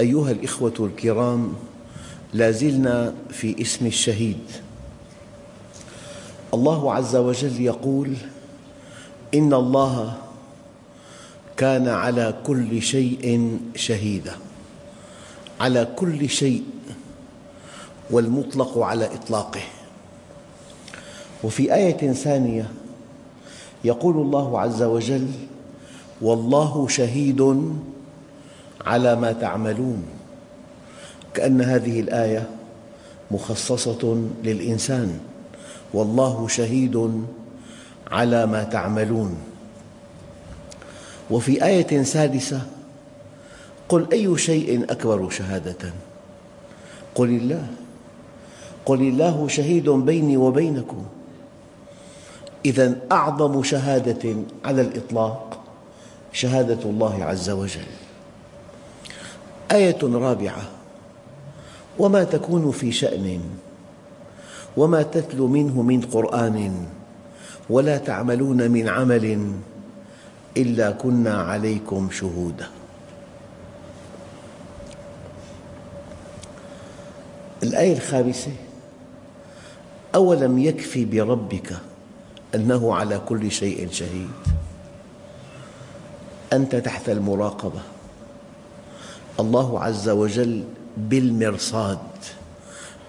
أيها الإخوة الكرام لا زلنا في اسم الشهيد. الله عز وجل يقول إن الله كان على كل شيء شهيدا. على كل شيء والمطلق على إطلاقه. وفي آية ثانية يقول الله عز وجل والله شهيد على ما تعملون. كأن هذه الآية مخصصة للإنسان. والله شهيد على ما تعملون. وفي آية سادسة قل أي شيء أكبر شهادة؟ قل الله. قل الله شهيد بيني وبينكم. إذا أعظم شهادة على الإطلاق شهادة الله عز وجل. آية رابعة. وما تكون في شأن وما تتلو منه من قرآن ولا تعملون من عمل إلا كنا عليكم شهودا. الآية الخامسة أولم يكف بربك أنه على كل شيء شهيد؟ أنت تحت المراقبة. الله عز وجل بالمرصاد.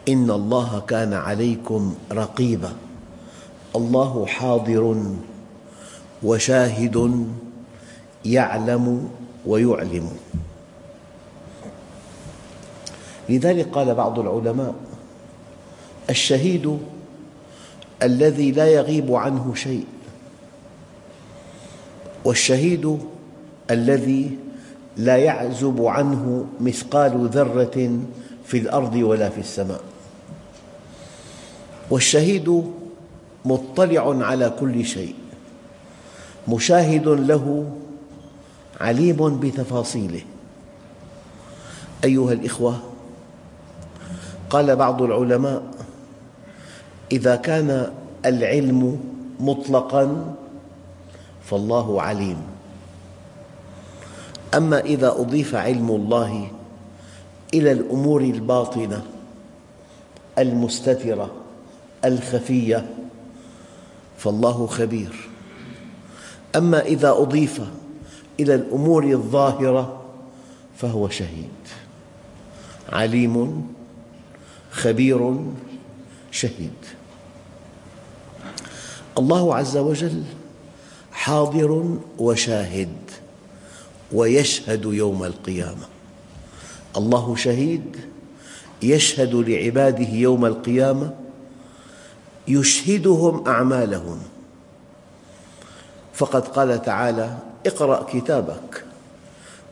إن الله كان عليكم رقيبا. الله حاضر وشاهد يعلم ويعلم. لذلك قال بعض العلماء الشهيد الذي لا يغيب عنه شيء والشهيد الذي لا يعزب عنه مثقال ذرة في الأرض ولا في السماء. والشهيد مطلع على كل شيء. مشاهد له عليم بتفاصيله. أيها الإخوة قال بعض العلماء إذا كان العلم مطلقاً فالله عليم. أما إذا أضيف علم الله إلى الأمور الباطنة المستترة الخفية فالله خبير. أما إذا أضيف إلى الأمور الظاهرة فهو شهيد. عليم خبير شهيد. الله عز وجل حاضر وشاهد. ويشهد يوم القيامة. الله شهيد يشهد لعباده يوم القيامة يشهدهم أعمالهم. فقد قال تعالى اقرأ كتابك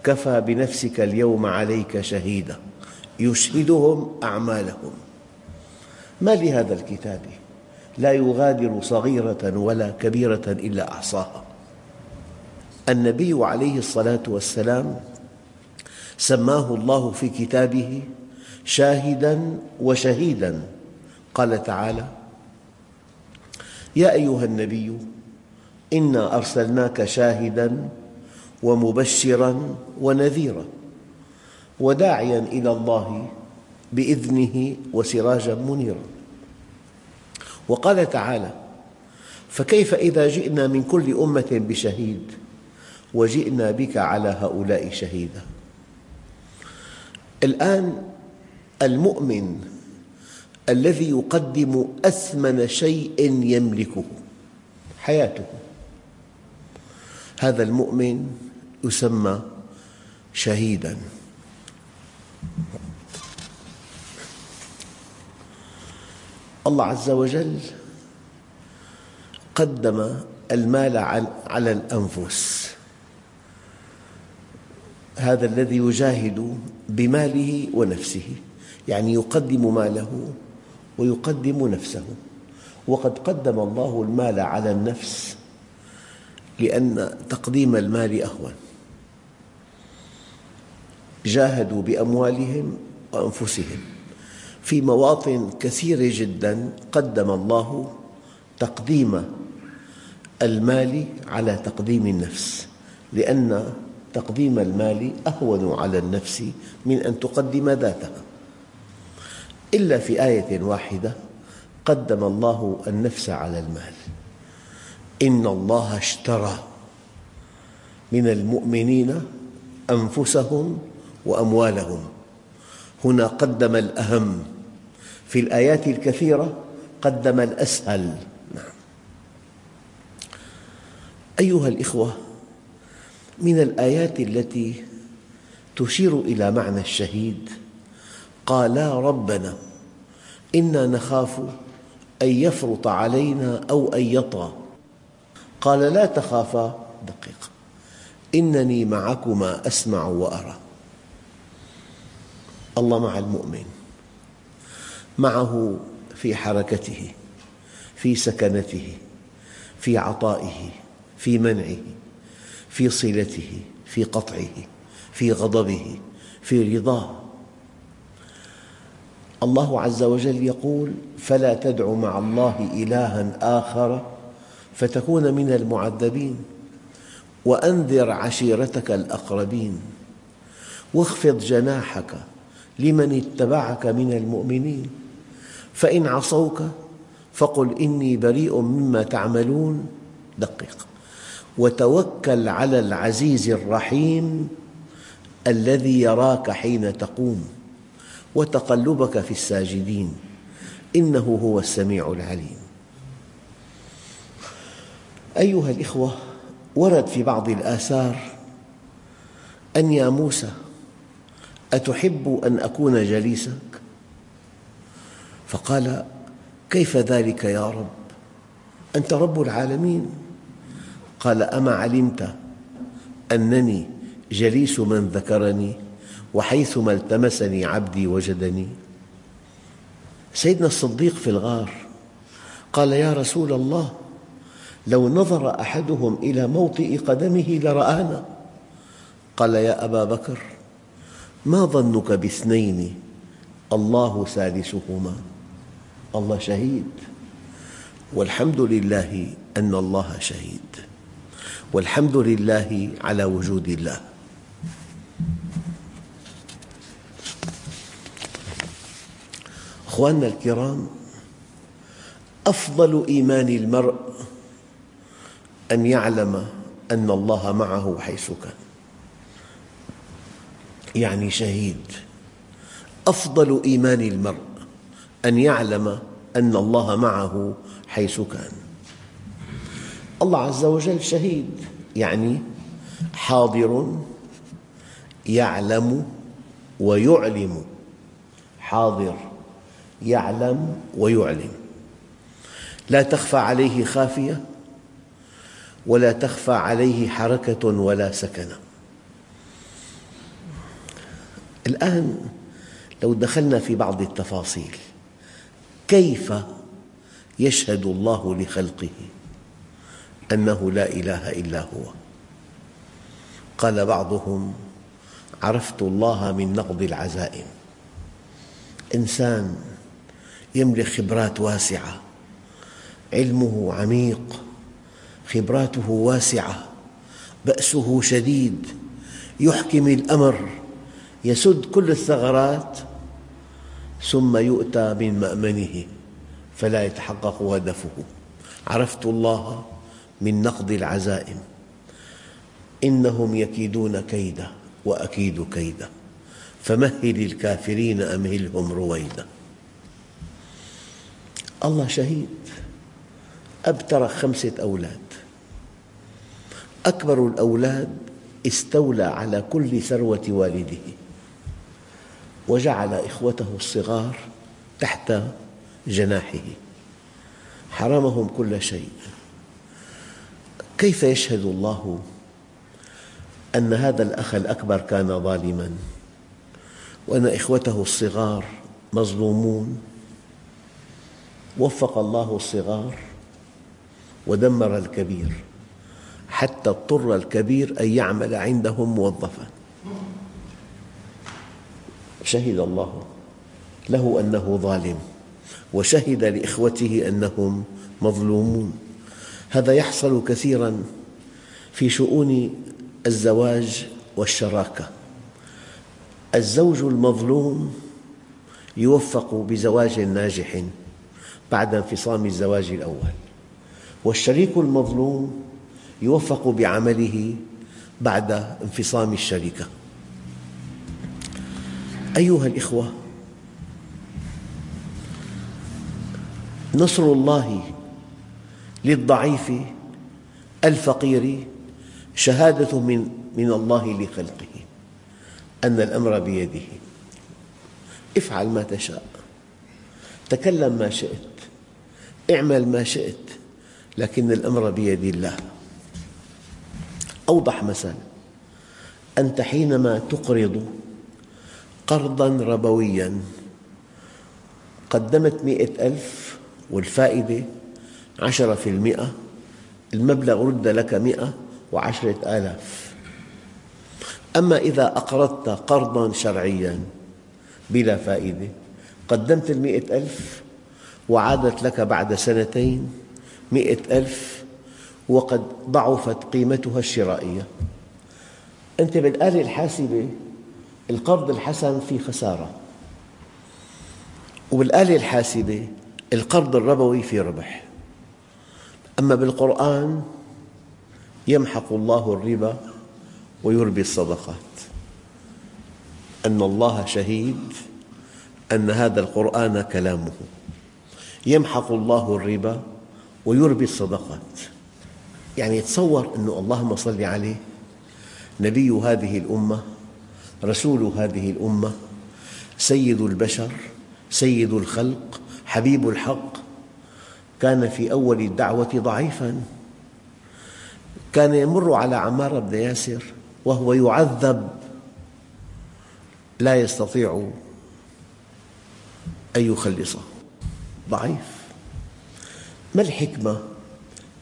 كفى بنفسك اليوم عليك شهيدا. يشهدهم أعمالهم. ما لهذا الكتاب؟ لا يغادر صغيرة ولا كبيرة إلا أحصاها. النبي عليه الصلاة والسلام سماه الله في كتابه شاهداً وشهيداً. قال تعالى يا أيها النبي إنا أرسلناك شاهداً ومبشراً ونذيراً وداعياً إلى الله بإذنه وسراجاً منيراً. وقال تعالى فكيف إذا جئنا من كل أمة بشهيد؟ وجئنا بك على هؤلاء شهيدا. الآن المؤمن الذي يقدم أثمن شيء يملكه حياته. هذا المؤمن يسمى شهيداً. الله عز وجل قدم المال على الأنفس. هذا الذي يجاهد بماله ونفسه يعني يقدم ماله ويقدم نفسه. وقد قدم الله المال على النفس لأن تقديم المال أهون. جاهدوا بأموالهم وأنفسهم. في مواطن كثيرة جدا قدم الله تقديم المال على تقديم النفس لأن تقديم المال أهون على النفس من أن تقدم ذاتها. إلا في آية واحدة قدم الله النفس على المال. إن الله اشترى من المؤمنين أنفسهم وأموالهم. هنا قدم الأهم. في الآيات الكثيرة قدم الأسهل. نعم. أيها الأخوة من الآيات التي تشير إلى معنى الشهيد. قالا ربنا إنا نخاف أن يفرط علينا أو أن يطغى. قال لا تخافا دقيقة إنني معكما أسمع وأرى. الله مع المؤمن معه في حركته في سكنته في عطائه في منعه. في صلته في قطعه في غضبه في رضاه. الله عز وجل يقول فلا تدع مع الله إلها آخر فتكون من المعذبين وأنذر عشيرتك الأقربين واخفض جناحك لمن اتبعك من المؤمنين فإن عصوك فقل إني بريء مما تعملون دقق وتوكل على العزيز الرحيم الذي يراك حين تقوم وتقلبك في الساجدين. إنه هو السميع العليم. أيها الأخوة ورد في بعض الآثار أن يا موسى أتحب أن أكون جليسك؟ فقال كيف ذلك يا رب؟ أنت رب العالمين. قال أما علمت أنني جليس من ذكرني وحيثما التمسني عبدي وجدني؟ سيدنا الصديق في الغار قال يا رسول الله لو نظر أحدهم إلى موطئ قدمه لرآنا. قال يا أبا بكر ما ظنك باثنين؟ الله ثالثهما. الله شهيد والحمد لله أن الله شهيد. والحمد لله على وجود الله. أخواننا الكرام أفضل إيمان المرء أن يعلم أن الله معه حيث كان. يعني شهيد. أفضل إيمان المرء أن يعلم أن الله معه حيث كان. الله عز وجل شهيد. يعني حاضر يعلم ويعلم. حاضر يعلم ويعلم. لا تخفى عليه خافية ولا تخفى عليه حركة ولا سكنة. الآن لو دخلنا في بعض التفاصيل كيف يشهد الله لخلقه؟ أنه لا إله إلا هو. قال بعضهم عرفت الله من نقض العزائم. إنسان يملك خبرات واسعة علمه عميق خبراته واسعة بأسه شديد يحكم الأمر يسد كل الثغرات ثم يؤتى من مأمنه فلا يتحقق هدفه. عرفت الله؟ من نقض العزائم. إنهم يكيدون كيدا وأكيد كيدا فمهل الكافرين أمهلهم رويدا الله شهيد. أب ترك خمسة أولاد. أكبر الأولاد استولى على كل ثروة والده. وجعل إخوته الصغار تحت جناحه. حرمهم كل شيء. كيف يشهد الله أن هذا الأخ الأكبر كان ظالماً؟ وأن إخوته الصغار مظلومون؟ وفق الله الصغار ودمر الكبير حتى اضطر الكبير أن يعمل عندهم موظفاً. شهد الله له أنه ظالم وشهد لإخوته أنهم مظلومون. هذا يحصل كثيراً في شؤون الزواج والشراكة. الزوج المظلوم يوفق بزواج ناجح بعد انفصام الزواج الأول والشريك المظلوم يوفق بعمله بعد انفصام الشركة أيها الأخوة نصر الله للضعيف الفقير شهادة من من الله لخلقه أن الأمر بيده. افعل ما تشاء. تكلم ما شئت. اعمل ما شئت لكن الأمر بيد الله. أوضح مثل أنت حينما تقرض قرضاً ربوياً قدمت مئة ألف والفائدة عشرة في المئة المبلغ رد لك مئة وعشرة آلاف. أما إذا أقرضت قرضاً شرعياً بلا فائدة قدمت المئة ألف وعادت لك بعد سنتين مئة ألف وقد ضعفت قيمتها الشرائية. أنت بالآلة الحاسبة القرض الحسن فيه خسارة وبالآلة الحاسبة القرض الربوي فيه ربح. أما بالقرآن يمحق الله الربا ويربي الصدقات. أن الله شهيد أن هذا القرآن كلامه. يمحق الله الربا ويربي الصدقات. يعني تصور أن اللهم صل عليه نبي هذه الأمة رسول هذه الأمة سيد البشر سيد الخلق حبيب الحق كان في أول الدعوة ضعيفاً. كان يمر على عمار بن ياسر وهو يعذب. لا يستطيع أن يخلصه. ضعيف. ما الحكمة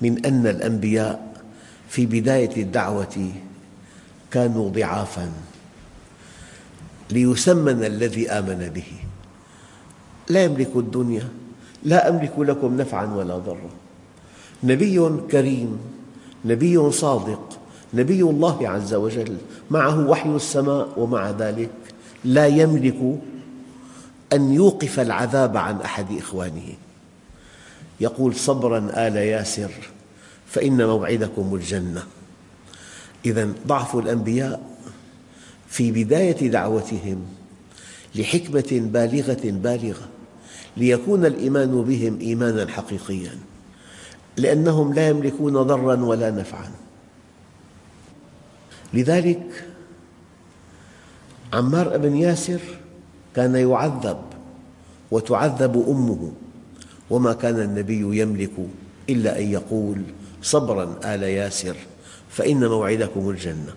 من أن الأنبياء في بداية الدعوة كانوا ضعافاً؟ ليسمن الذي آمن به. لا يملك الدنيا. لا أملك لكم نفعاً ولا ضرا. نبي كريم نبي صادق نبي الله عز وجل معه وحي السماء ومع ذلك لا يملك أن يوقف العذاب عن أحد إخوانه. يقول صبراً آل ياسر فإن موعدكم الجنة. إذا ضعف الأنبياء في بداية دعوتهم لحكمة بالغة بالغة. ليكون الإيمان بهم إيماناً حقيقياً لأنهم لا يملكون ضراً ولا نفعاً. لذلك عمار بن ياسر كان يعذب وتعذب أمه وما كان النبي يملك إلا أن يقول صبراً آل ياسر فإن موعدكم الجنة.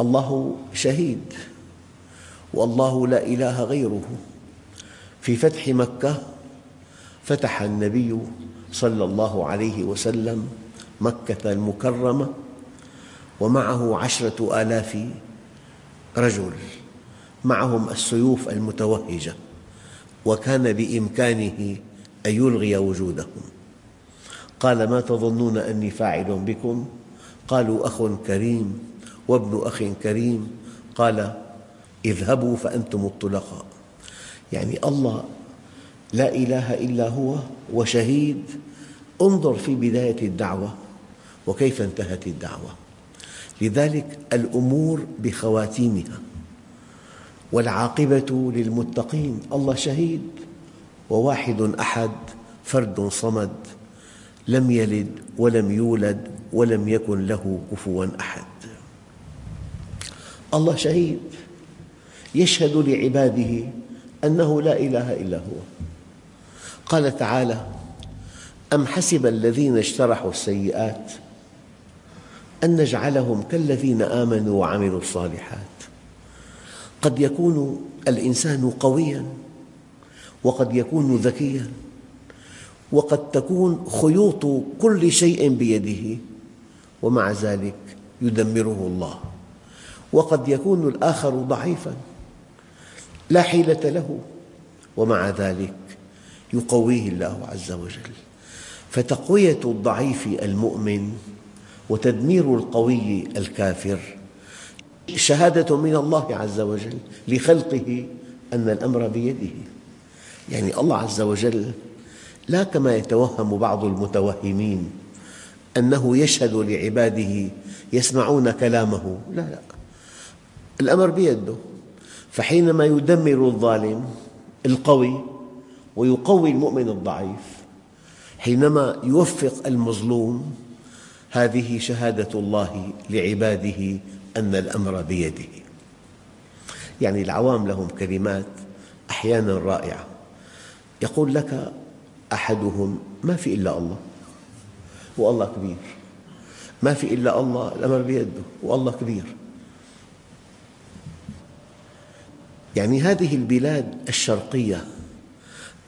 الله شهيد والله لا إله غيره. في فتح مكة فتح النبي صلى الله عليه وسلم مكة المكرمة ومعه عشرة آلاف رجل معهم السيوف المتوهجة وكان بإمكانه أن يلغي وجودهم. قال ما تظنون أني فاعل بكم؟ قالوا أخ كريم وابن أخ كريم. قال اذهبوا فأنتم الطلقاء. يعني الله. لا إله إلا هو وشهيد. انظر في بداية الدعوة وكيف انتهت الدعوة. لذلك الأمور بخواتيمها والعاقبة للمتقين. الله شهيد وواحد أحد فرد صمد لم يلد ولم يولد ولم يكن له كفوا أحد. الله شهيد. يشهد لعباده أنه لا إله إلا هو. قال تعالى أم حسب الذين اجترحوا السيئات أن نجعلهم كالذين آمنوا وعملوا الصالحات؟ قد يكون الإنسان قوياً وقد يكون ذكياً وقد تكون خيوط كل شيء بيده ومع ذلك يدمره الله. وقد يكون الآخر ضعيفاً. لا حيلة له. ومع ذلك يقويه الله عز وجل. فتقوية الضعيف المؤمن وتدمير القوي الكافر شهادة من الله عز وجل لخلقه أن الأمر بيده. يعني الله عز وجل لا كما يتوهم بعض المتوهمين أنه يشهد لعباده يسمعون كلامه. لا لا. الأمر بيده. فحينما يدمر الظالم القوي ويقوي المؤمن الضعيف حينما يوفق المظلوم هذه شهادة الله لعباده أن الأمر بيده. يعني العوام لهم كلمات أحيانا رائعة. يقول لك أحدهم ما في إلا الله. والله كبير. ما في إلا الله الأمر بيده. والله كبير. يعني هذه البلاد الشرقية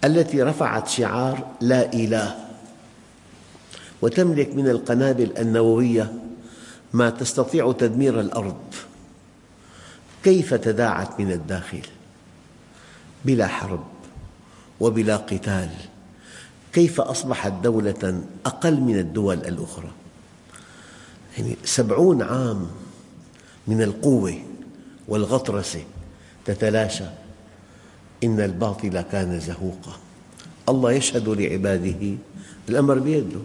التي رفعت شعار لا إله وتملك من القنابل النووية ما تستطيع تدمير الأرض. كيف تداعت من الداخل؟ بلا حرب وبلا قتال. كيف أصبحت دولة أقل من الدول الأخرى؟ يعني سبعون عام من القوة والغطرسة تتلاشى. إن الباطل كان زهوقا. الله يشهد لعباده الأمر بيده.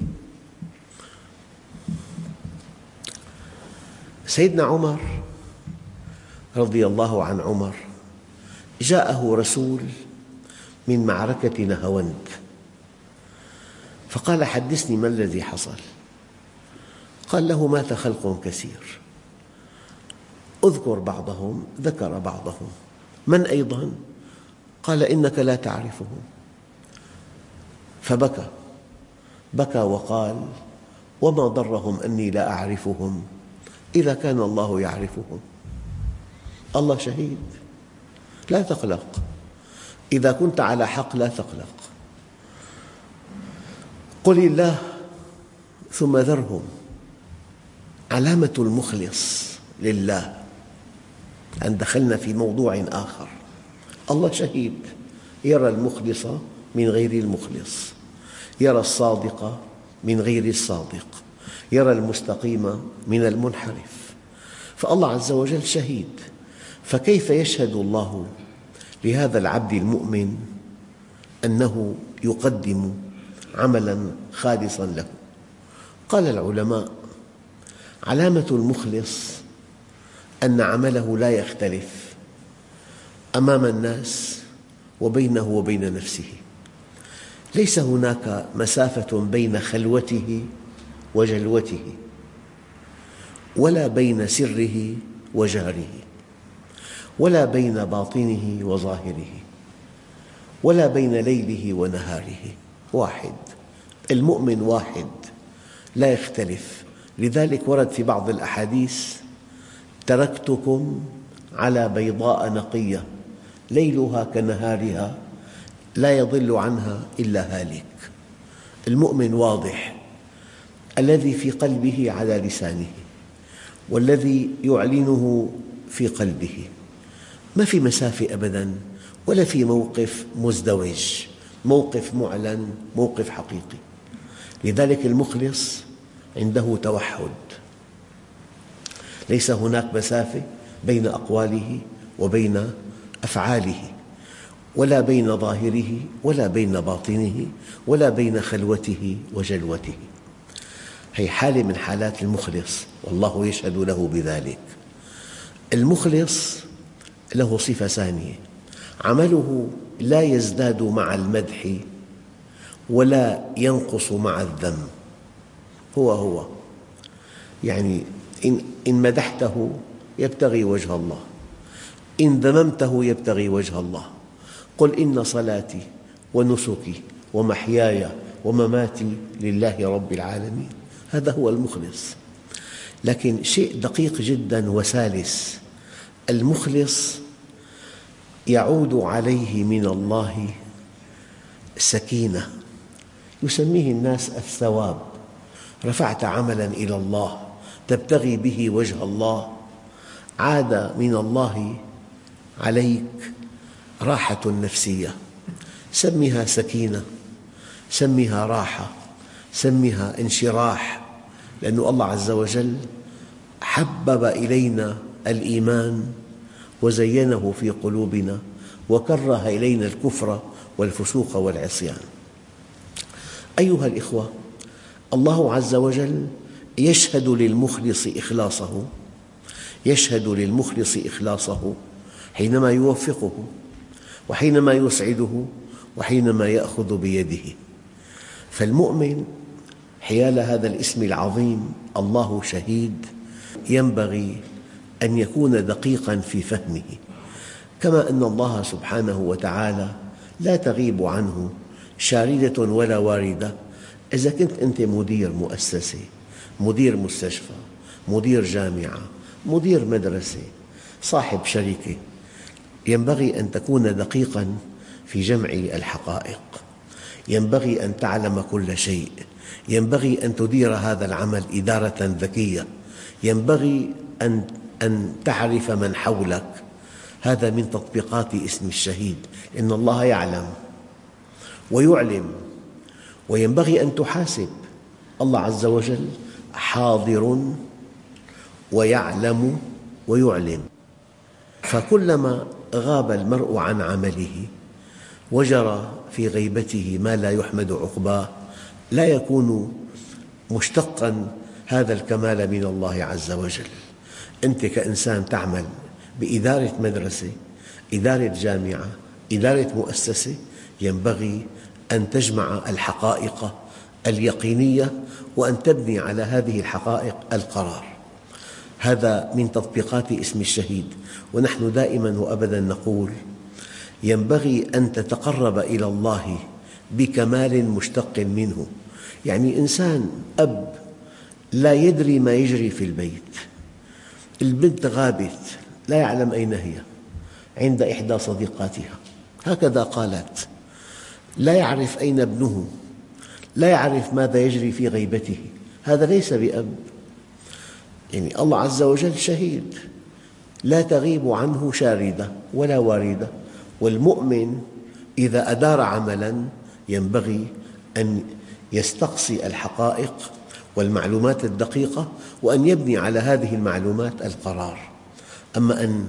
سيدنا عمر رضي الله عن عمر جاءه رسول من معركة نهاوند فقال حدثني ما الذي حصل؟ قال له مات خلق كثير. اذكر بعضهم ذكر بعضهم. من أيضا؟ قال إنك لا تعرفهم فبكى. بكى وقال وما ضرهم أني لا أعرفهم إذا كان الله يعرفهم. الله شهيد. لا تقلق. إذا كنت على حق لا تقلق. قل الله ثم ذرهم. علامة المخلص لله. أن دخلنا في موضوع آخر. الله شهيد. يرى المخلص من غير المخلص. يرى الصادق من غير الصادق. يرى المستقيم من المنحرف. فالله عز وجل شهيد. فكيف يشهد الله لهذا العبد المؤمن أنه يقدم عملا خالصا له؟ قال العلماء علامة المخلص أن عمله لا يختلف أمام الناس وبينه وبين نفسه. ليس هناك مسافة بين خلوته وجلوته ولا بين سره وجهره ولا بين باطنه وظاهره ولا بين ليله ونهاره. واحد. المؤمن واحد. لا يختلف. لذلك ورد في بعض الأحاديث تركتكم على بيضاء نقية ليلها كنهارها لا يضل عنها إلا هالك. المؤمن واضح الذي في قلبه على لسانه والذي يعلنه في قلبه. ما في مسافة أبداً ولا في موقف مزدوج موقف معلن موقف حقيقي. لذلك المخلص عنده توحد. ليس هناك مسافة بين أقواله وبين أفعاله ولا بين ظاهره ولا بين باطنه ولا بين خلوته وجلوته. هي حالة من حالات المخلص والله يشهد له بذلك. المخلص له صفة ثانية. عمله لا يزداد مع المدح ولا ينقص مع الذم. هو هو. يعني إن, إن مدحته يبتغي وجه الله. إن ذممته يبتغي وجه الله. قل إن صلاتي ونسكي ومحياي ومماتي لله رب العالمين. هذا هو المخلص. لكن شيء دقيق جدا وسالس. المخلص يعود عليه من الله سكينة. يسميه الناس الثواب. رفعت عملا إلى الله. تبتغي به وجه الله. عاد من الله عليك راحة نفسية. سمها سكينة سمها راحة سمها انشراح لأن الله عز وجل حبب إلينا الإيمان وزينه في قلوبنا وكره إلينا الكفر والفسوق والعصيان. أيها الإخوة الله عز وجل يشهد للمخلص إخلاصه يشهد للمخلص إخلاصه حينما يوفقه وحينما يسعده وحينما يأخذ بيده. فالمؤمن حيال هذا الاسم العظيم الله شهيد ينبغي أن يكون دقيقا في فهمه. كما أن الله سبحانه وتعالى لا تغيب عنه شاردة ولا واردة. إذا كنت أنت مدير مؤسسة مدير مستشفى مدير جامعة مدير مدرسة صاحب شركة. ينبغي أن تكون دقيقا في جمع الحقائق. ينبغي أن تعلم كل شيء. ينبغي أن تدير هذا العمل إدارة ذكية. ينبغي أن أن تعرف من حولك. هذا من تطبيقات اسم الشهيد إن الله يعلم ويعلم. وينبغي أن تحاسب. الله عز وجل حاضر ويعلم ويعلم فكلما غاب المرء عن عمله وجرى في غيبته ما لا يحمد عقباه لا يكون مشتقا هذا الكمال من الله عز وجل. أنت كإنسان تعمل بإدارة مدرسة إدارة جامعة إدارة مؤسسة ينبغي أن تجمع الحقائق اليقينية وأن تبني على هذه الحقائق القرار. هذا من تطبيقات اسم الشهيد ونحن دائما وأبدا نقول ينبغي أن تتقرب إلى الله بكمال مشتق منه. يعني إنسان أب لا يدري ما يجري في البيت. البنت غابت لا يعلم أين هي عند إحدى صديقاتها. هكذا قالت لا يعرف أين ابنه. لا يعرف ماذا يجري في غيبته. هذا ليس بأب. يعني الله عز وجل شهيد. لا تغيب عنه شاردة ولا واردة. والمؤمن إذا أدار عملا ينبغي أن يستقصي الحقائق والمعلومات الدقيقة وأن يبني على هذه المعلومات القرار. أما أن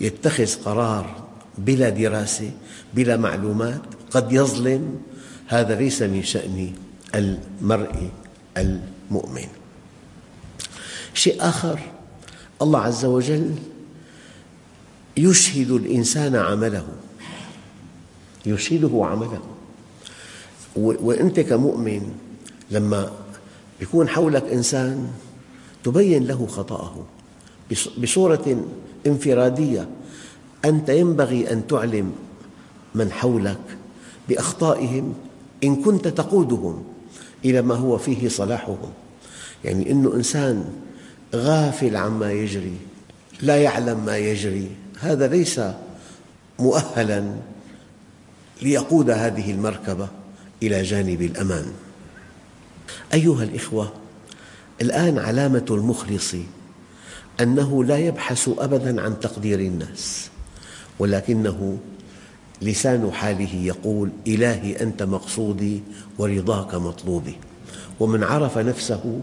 يتخذ قرار بلا دراسة بلا معلومات قد يظلم هذا ليس من شأن المرء المؤمن. شيء آخر الله عز وجل يشهد الإنسان عمله. يشهده عمله. وأنت كمؤمن لما يكون حولك إنسان تبين له خطأه. بصورة انفرادية أنت ينبغي أن تعلم من حولك بأخطائهم إن كنت تقودهم إلى ما هو فيه صلاحهم. يعني أنه إنسان غافل عما يجري لا يعلم ما يجري. هذا ليس مؤهلا ليقود هذه المركبة إلى جانب الأمان. أيها الإخوة الآن علامة المخلص أنه لا يبحث أبدا عن تقدير الناس ولكنه لسان حاله يقول إلهي أنت مقصودي ورضاك مطلوبي. ومن عرف نفسه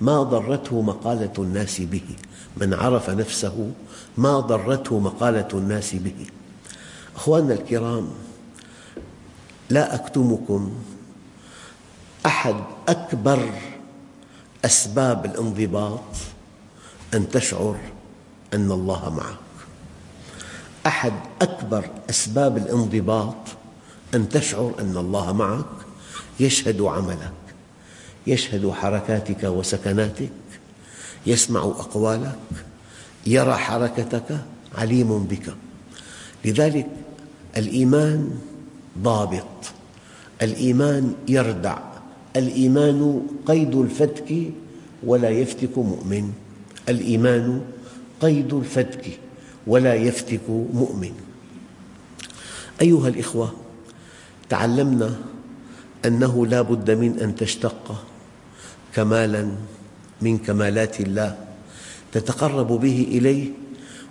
ما ضرته مقالة الناس به. من عرف نفسه ما ضرته مقالة الناس به. أخواننا الكرام لا أكتمكم أحد أكبر أسباب الانضباط أن تشعر أن الله معك. أحد أكبر أسباب الانضباط أن تشعر أن الله معك يشهد عملك يشهد حركاتك وسكناتك يسمع أقوالك يرى حركتك عليم بك. لذلك الإيمان ضابط الإيمان يردع الإيمان قيد الفتك ولا يفتك مؤمن الإيمان قيد الفتك. ولا يفتك مؤمن. أيها الإخوة تعلمنا أنه لا بد من أن تشتق كمالا من كمالات الله تتقرب به إليه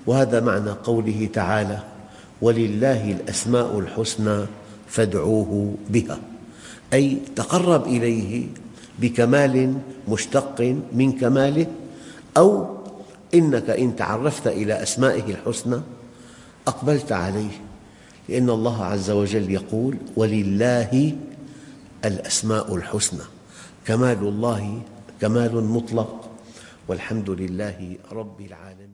وهذا معنى قوله تعالى ولله الأسماء الحسنى فادعوه بها أي تقرب إليه بكمال مشتق من كماله أو إنك إن تعرفت إلى أسمائه الحسنى أقبلت عليه لأن الله عز وجل يقول ولله الأسماء الحسنى كمال الله كمال مطلق والحمد لله رب العالمين.